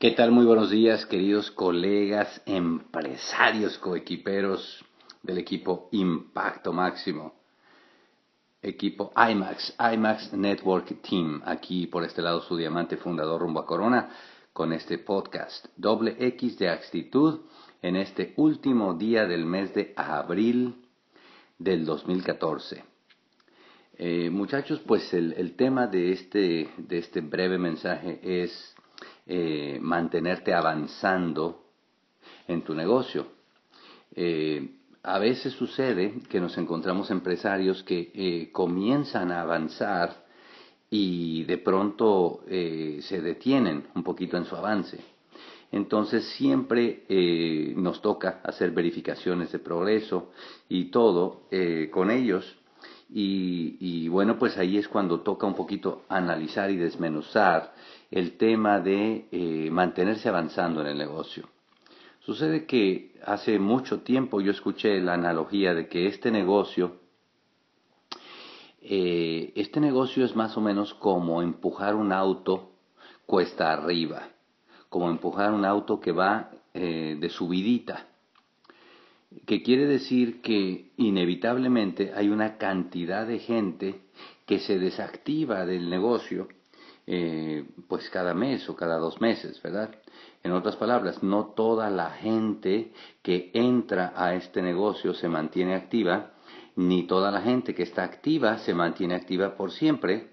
¿Qué tal? Muy buenos días, queridos colegas, empresarios, coequiperos del equipo Impacto Máximo. Equipo IMAX, IMAX Network Team, aquí por este lado su diamante fundador rumbo a Corona, con este podcast doble X de actitud en este último día del mes de abril del 2014. Eh, muchachos, pues el, tema de este, de este breve mensaje es eh, mantenerte avanzando en tu negocio. Eh, a veces sucede que nos encontramos empresarios que comienzan a avanzar y de pronto se detienen un poquito en su avance. Entonces siempre nos toca hacer verificaciones de progreso y todo con ellos y, bueno, pues ahí es cuando toca un poquito analizar y desmenuzar el tema de eh, mantenerse avanzando en el negocio. Sucede que hace mucho tiempo yo escuché la analogía de que este negocio, eh, este negocio es más o menos como empujar un auto cuesta arriba, como empujar un auto que va eh, de subidita que quiere decir que inevitablemente hay una cantidad de gente que se desactiva del negocio eh, pues cada mes o cada dos meses, ¿verdad? En otras palabras, no toda la gente que entra a este negocio se mantiene activa, ni toda la gente que está activa se mantiene activa por siempre,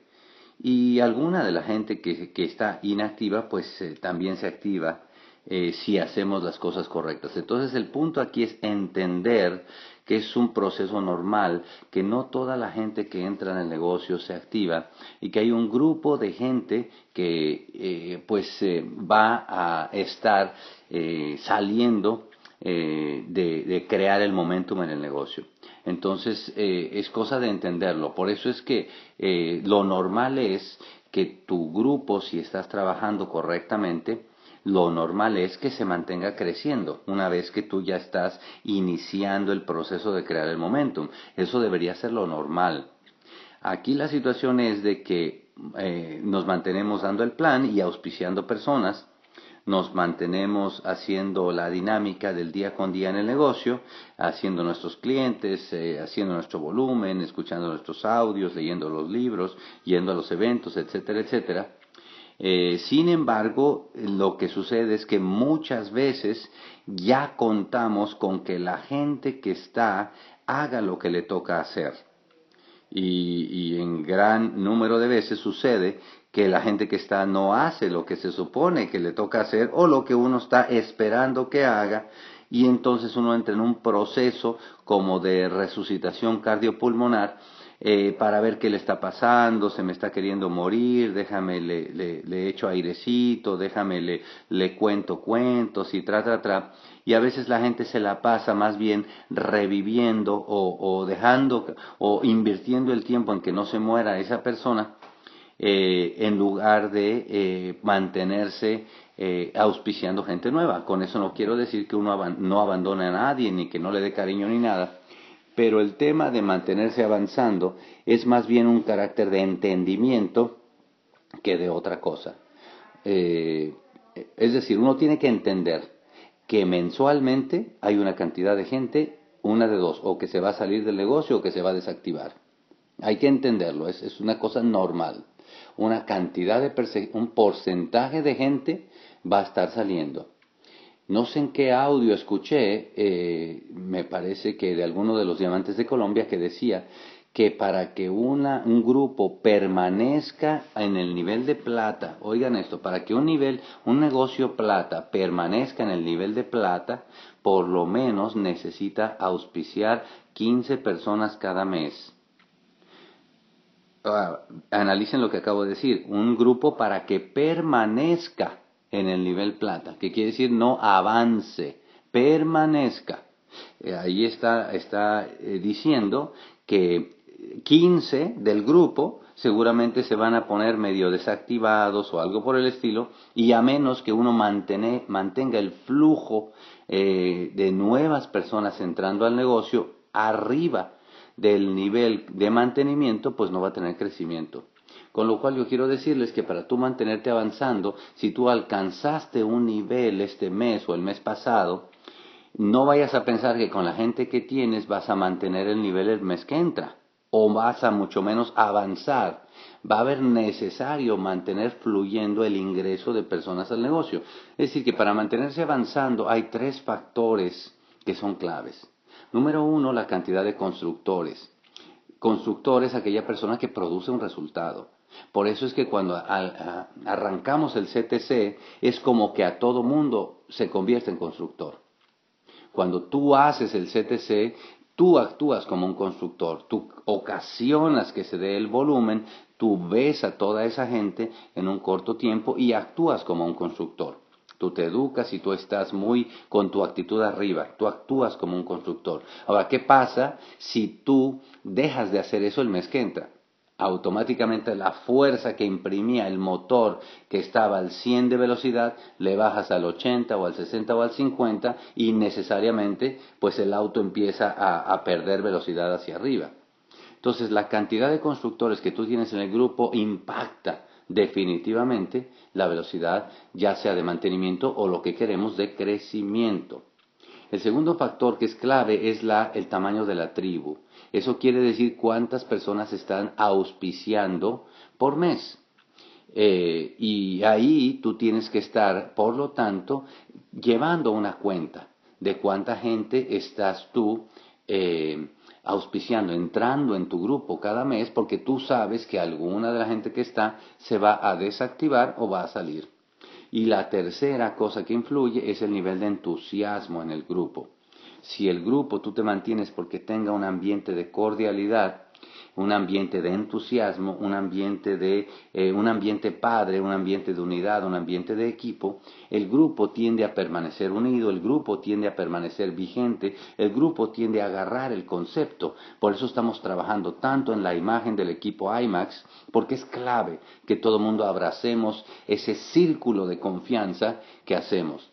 y alguna de la gente que, que está inactiva pues eh, también se activa eh, si hacemos las cosas correctas. Entonces el punto aquí es entender que es un proceso normal, que no toda la gente que entra en el negocio se activa y que hay un grupo de gente que eh, pues eh, va a estar saliendo de, de, crear el momentum en el negocio. Entonces es cosa de entenderlo. Por eso es que lo normal es que tu grupo, si estás trabajando correctamente, lo normal es que se mantenga creciendo una vez que tú ya estás iniciando el proceso de crear el momentum. Eso debería ser lo normal. Aquí la situación es de que eh, nos mantenemos dando el plan y auspiciando personas, nos mantenemos haciendo la dinámica del día con día en el negocio, haciendo nuestros clientes, eh, haciendo nuestro volumen, escuchando nuestros audios, leyendo los libros, yendo a los eventos, etcétera, etcétera. Eh, sin embargo, lo que sucede es que muchas veces ya contamos con que la gente que está haga lo que le toca hacer. Y, y, en gran número de veces sucede que la gente que está no hace lo que se supone que le toca hacer o lo que uno está esperando que haga y entonces uno entra en un proceso como de resucitación cardiopulmonar eh, para ver qué le está pasando, se me está queriendo morir, déjame, le, le, echo airecito, déjame, le, le cuento cuentos y tra, tra, tra. Y a veces la gente se la pasa más bien reviviendo o, o dejando o invirtiendo el tiempo en que no se muera esa persona eh, en lugar de eh, mantenerse eh, auspiciando gente nueva. Con eso no quiero decir que uno no abandone a nadie, ni que no le dé cariño ni nada, pero el tema de mantenerse avanzando es más bien un carácter de entendimiento que de otra cosa. Eh, es decir, uno tiene que entender que mensualmente hay una cantidad de gente, una de dos, o que se va a salir del negocio o que se va a desactivar. Hay que entenderlo, es, es una cosa normal. Una cantidad de, un porcentaje de gente va a estar saliendo. No sé en qué audio escuché, eh, me parece que de alguno de los diamantes de Colombia que decía que para que una, un grupo permanezca en el nivel de plata, oigan esto, para que un nivel, un negocio plata permanezca en el nivel de plata, por lo menos necesita auspiciar 15 personas cada mes. Ah, analicen lo que acabo de decir, un grupo para que permanezca en el nivel plata, que quiere decir no avance, permanezca. Eh, ahí está, está eh, diciendo que 15 del grupo seguramente se van a poner medio desactivados o algo por el estilo, y a menos que uno mantenga el flujo eh, de nuevas personas entrando al negocio arriba del nivel de mantenimiento, pues no va a tener crecimiento. Con lo cual yo quiero decirles que para tú mantenerte avanzando, si tú alcanzaste un nivel este mes o el mes pasado, no vayas a pensar que con la gente que tienes vas a mantener el nivel el mes que entra o vas a mucho menos avanzar. Va a haber necesario mantener fluyendo el ingreso de personas al negocio. Es decir, que para mantenerse avanzando hay tres factores que son claves. Número uno, la cantidad de constructores. Constructor es aquella persona que produce un resultado. Por eso es que cuando arrancamos el CTC es como que a todo mundo se convierte en constructor. Cuando tú haces el CTC, tú actúas como un constructor, tú ocasionas que se dé el volumen, tú ves a toda esa gente en un corto tiempo y actúas como un constructor tú te educas y tú estás muy con tu actitud arriba, tú actúas como un constructor. Ahora, ¿qué pasa si tú dejas de hacer eso el mes que entra? Automáticamente la fuerza que imprimía el motor que estaba al 100 de velocidad le bajas al 80 o al 60 o al 50 y necesariamente pues el auto empieza a, a perder velocidad hacia arriba. Entonces la cantidad de constructores que tú tienes en el grupo impacta definitivamente la velocidad, ya sea de mantenimiento o lo que queremos de crecimiento. El segundo factor que es clave es la, el tamaño de la tribu. Eso quiere decir cuántas personas están auspiciando por mes. Eh, y ahí tú tienes que estar, por lo tanto, llevando una cuenta de cuánta gente estás tú eh, auspiciando, entrando en tu grupo cada mes porque tú sabes que alguna de la gente que está se va a desactivar o va a salir. Y la tercera cosa que influye es el nivel de entusiasmo en el grupo. Si el grupo tú te mantienes porque tenga un ambiente de cordialidad, un ambiente de entusiasmo, un ambiente de eh, un ambiente padre, un ambiente de unidad, un ambiente de equipo, el grupo tiende a permanecer unido, el grupo tiende a permanecer vigente, el grupo tiende a agarrar el concepto. Por eso estamos trabajando tanto en la imagen del equipo IMAX, porque es clave que todo el mundo abracemos ese círculo de confianza que hacemos.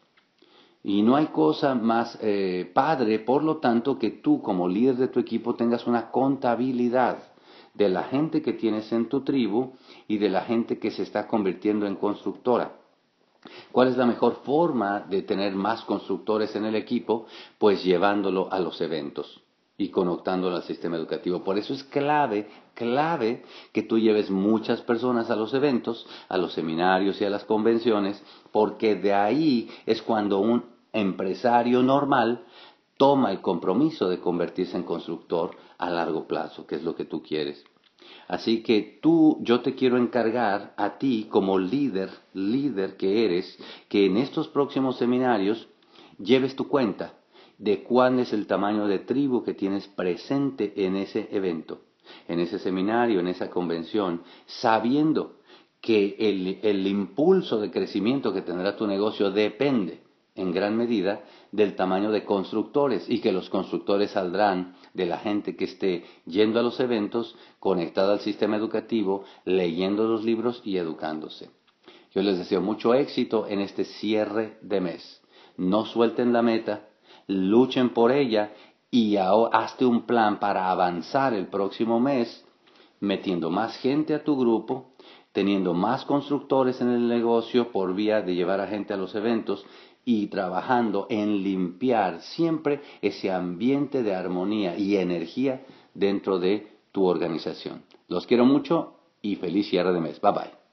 Y no hay cosa más eh, padre, por lo tanto, que tú como líder de tu equipo tengas una contabilidad de la gente que tienes en tu tribu y de la gente que se está convirtiendo en constructora. ¿Cuál es la mejor forma de tener más constructores en el equipo? Pues llevándolo a los eventos y conectándolo al sistema educativo. Por eso es clave, clave que tú lleves muchas personas a los eventos, a los seminarios y a las convenciones, porque de ahí es cuando un empresario normal toma el compromiso de convertirse en constructor a largo plazo, que es lo que tú quieres. Así que tú, yo te quiero encargar a ti como líder, líder que eres, que en estos próximos seminarios lleves tu cuenta de cuál es el tamaño de tribu que tienes presente en ese evento, en ese seminario, en esa convención, sabiendo que el, el impulso de crecimiento que tendrá tu negocio depende en gran medida del tamaño de constructores y que los constructores saldrán de la gente que esté yendo a los eventos, conectada al sistema educativo, leyendo los libros y educándose. Yo les deseo mucho éxito en este cierre de mes. No suelten la meta, luchen por ella y hazte un plan para avanzar el próximo mes metiendo más gente a tu grupo, teniendo más constructores en el negocio por vía de llevar a gente a los eventos y trabajando en limpiar siempre ese ambiente de armonía y energía dentro de tu organización. Los quiero mucho y feliz cierre de mes. Bye bye.